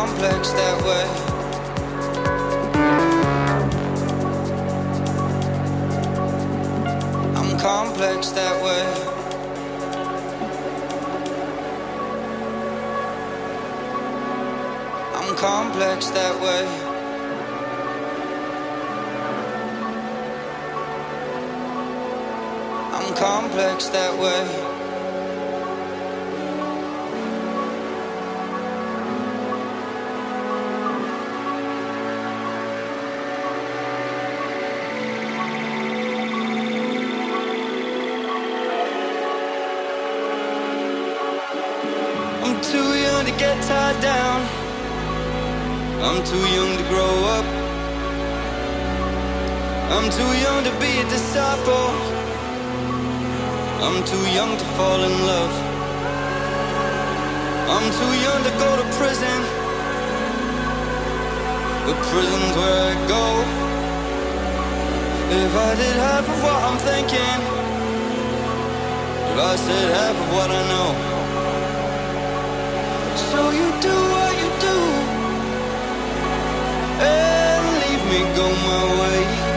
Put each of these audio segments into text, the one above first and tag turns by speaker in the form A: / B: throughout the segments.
A: complex that way. I'm complex that way. I'm complex that way. I'm complex that way. I'm too young to be a disciple. I'm too young to fall in love. I'm too young to go to prison. But prison's where I go. If I did half of what I'm thinking, if I said half of what I know. So you do what you do and leave me go my way.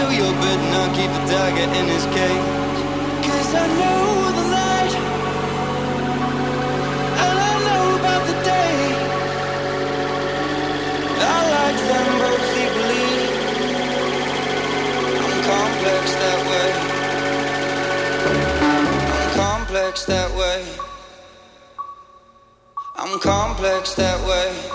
A: Do your bit and I'll keep the dagger in his cage. Cause I know the light and I know about the day. I like them both equally. I'm complex that way. I'm complex that way. I'm complex that way.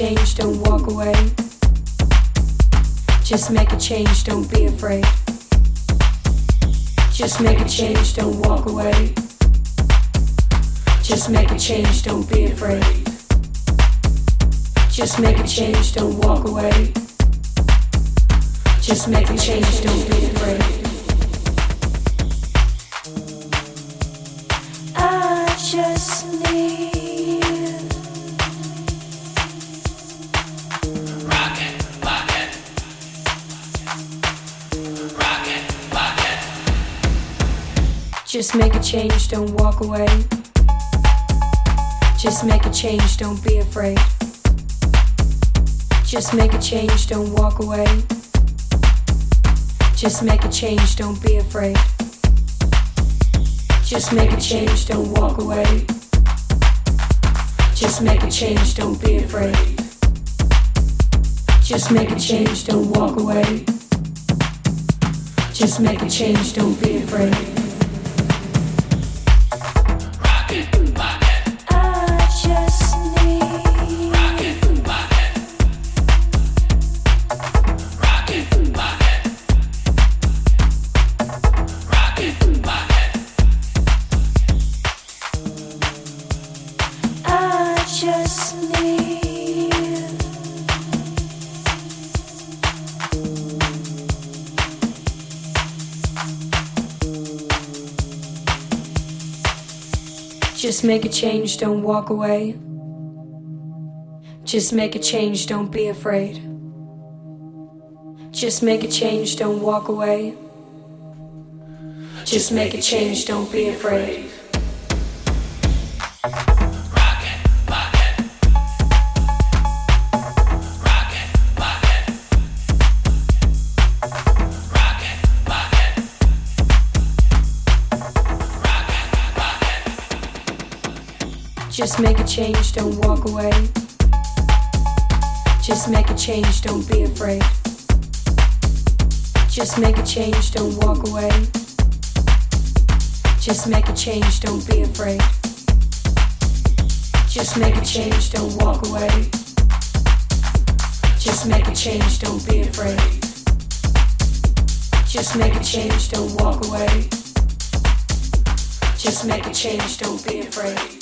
A: change, don't walk away. Just make a change, don't be afraid. Just make a change, don't walk away. Just make a change, don't be afraid.
B: Just make a change, don't walk away. Just make a change, don't be afraid. Just make a change, don't walk away. Just make a change, don't be afraid. Just make a change, don't walk away. Just make a change, don't be afraid. Just make a change, don't walk away. Just make a change, don't be afraid. Just make a change, don't walk away. Just make a change, don't be afraid. Make a change, don't walk away. Just make a change, don't be afraid. Just make a change, don't walk away. Just make a change, don't be afraid. Just make a change, don't walk away. Just make a change, don't be afraid. Just make a change, don't walk away. Just make a change, don't be afraid. Just make a change, don't walk away. Just make a change, don't be afraid.
C: Just make a change, don't walk away. Just
D: make
E: a change, don't be afraid.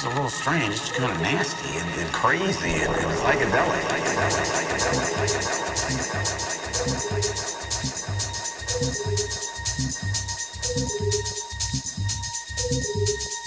E: just a little strange. It's kind of nasty and, and crazy and, and psychedelic. psychedelic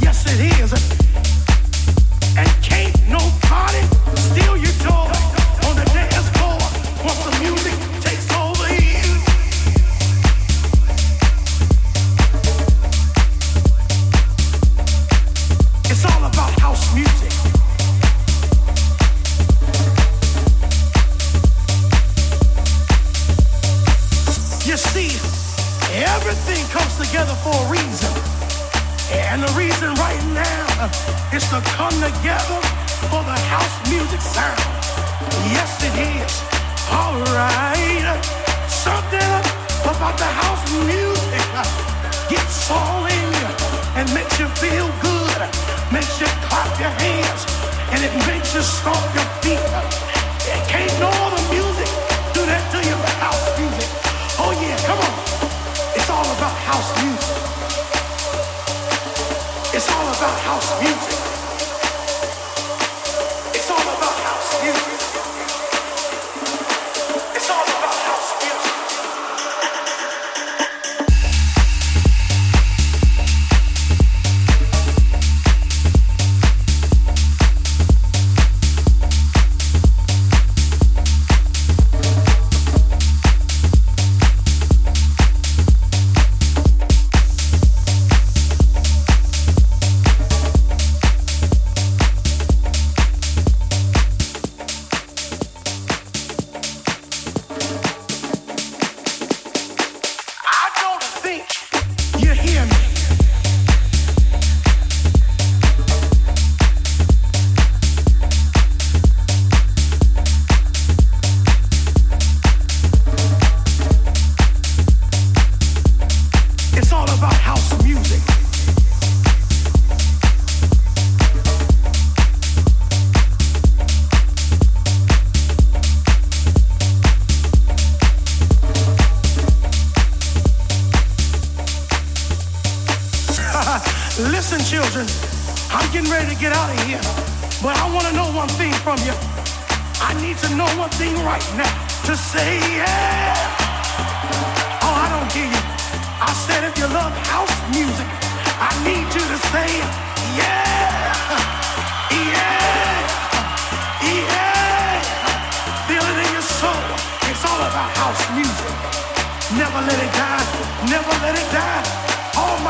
E: Yes, it is. And can't nobody steal your.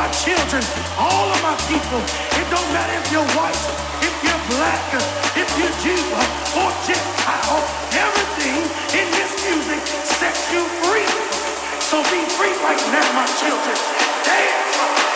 E: my children, all of my people. It don't matter if you're white, if you're black, if you're Jew or Gentile. Everything in this music sets you free. So be free right now, my children. Dance.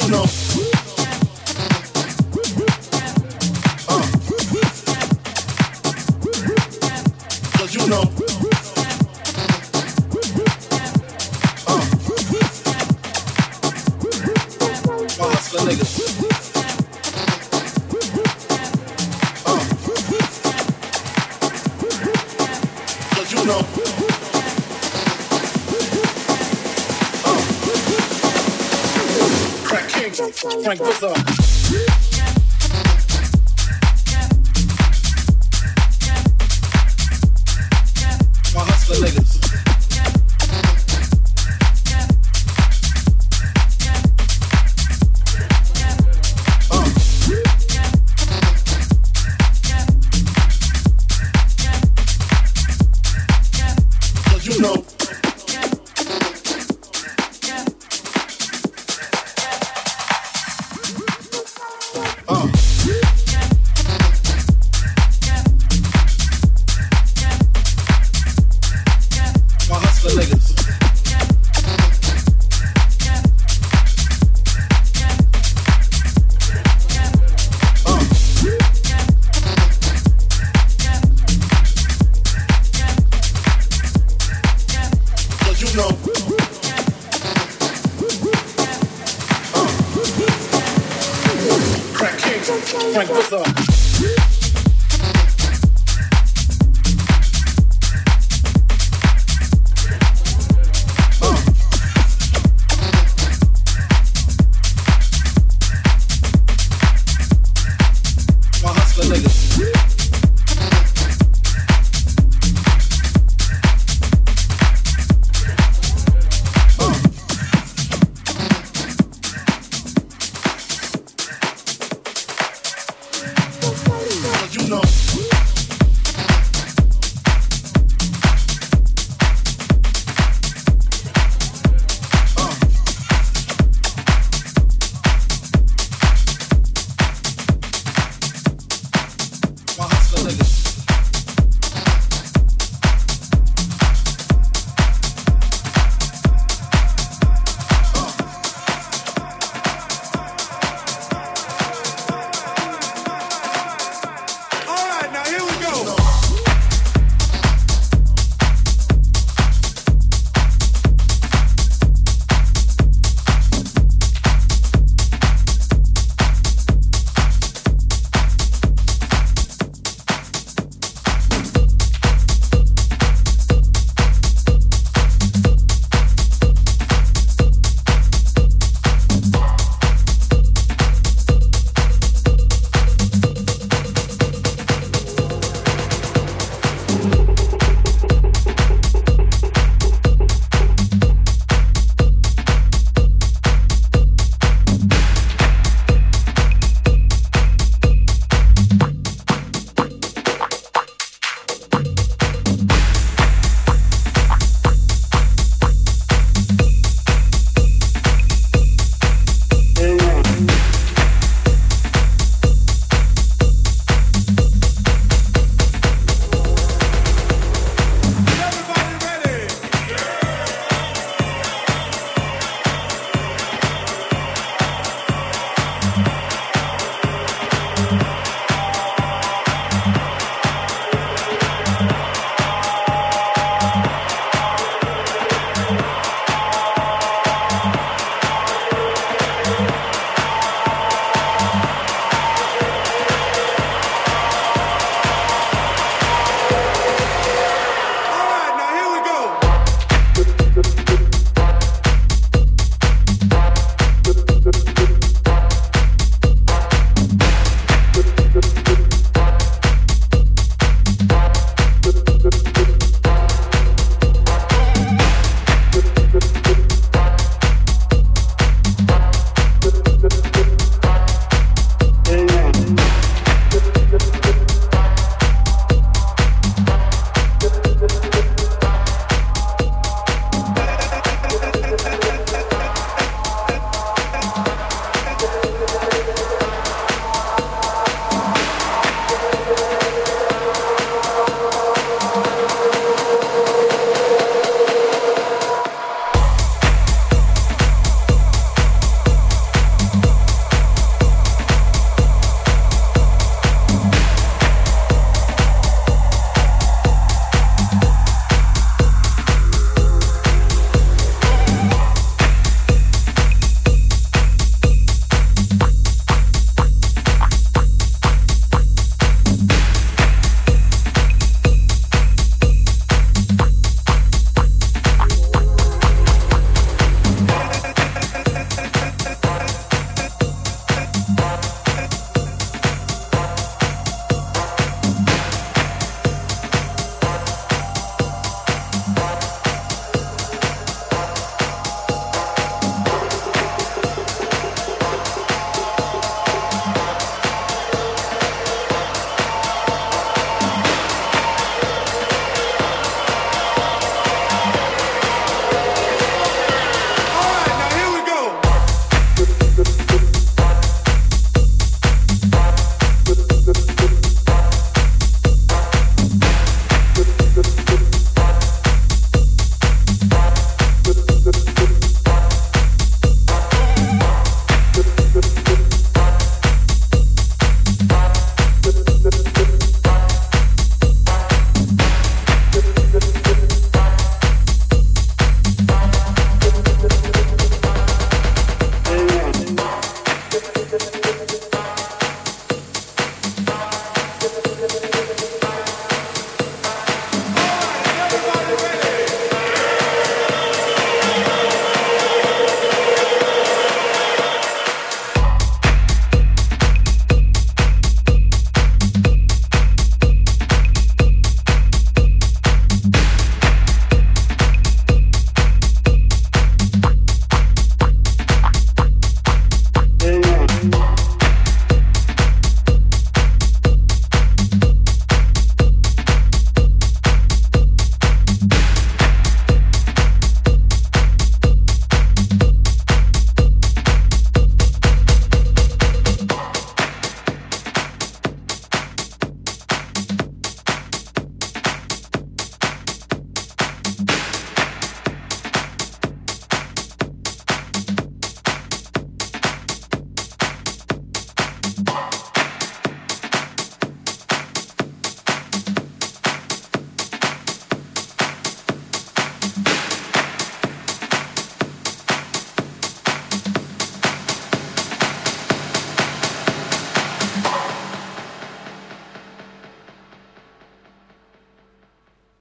F: Frank,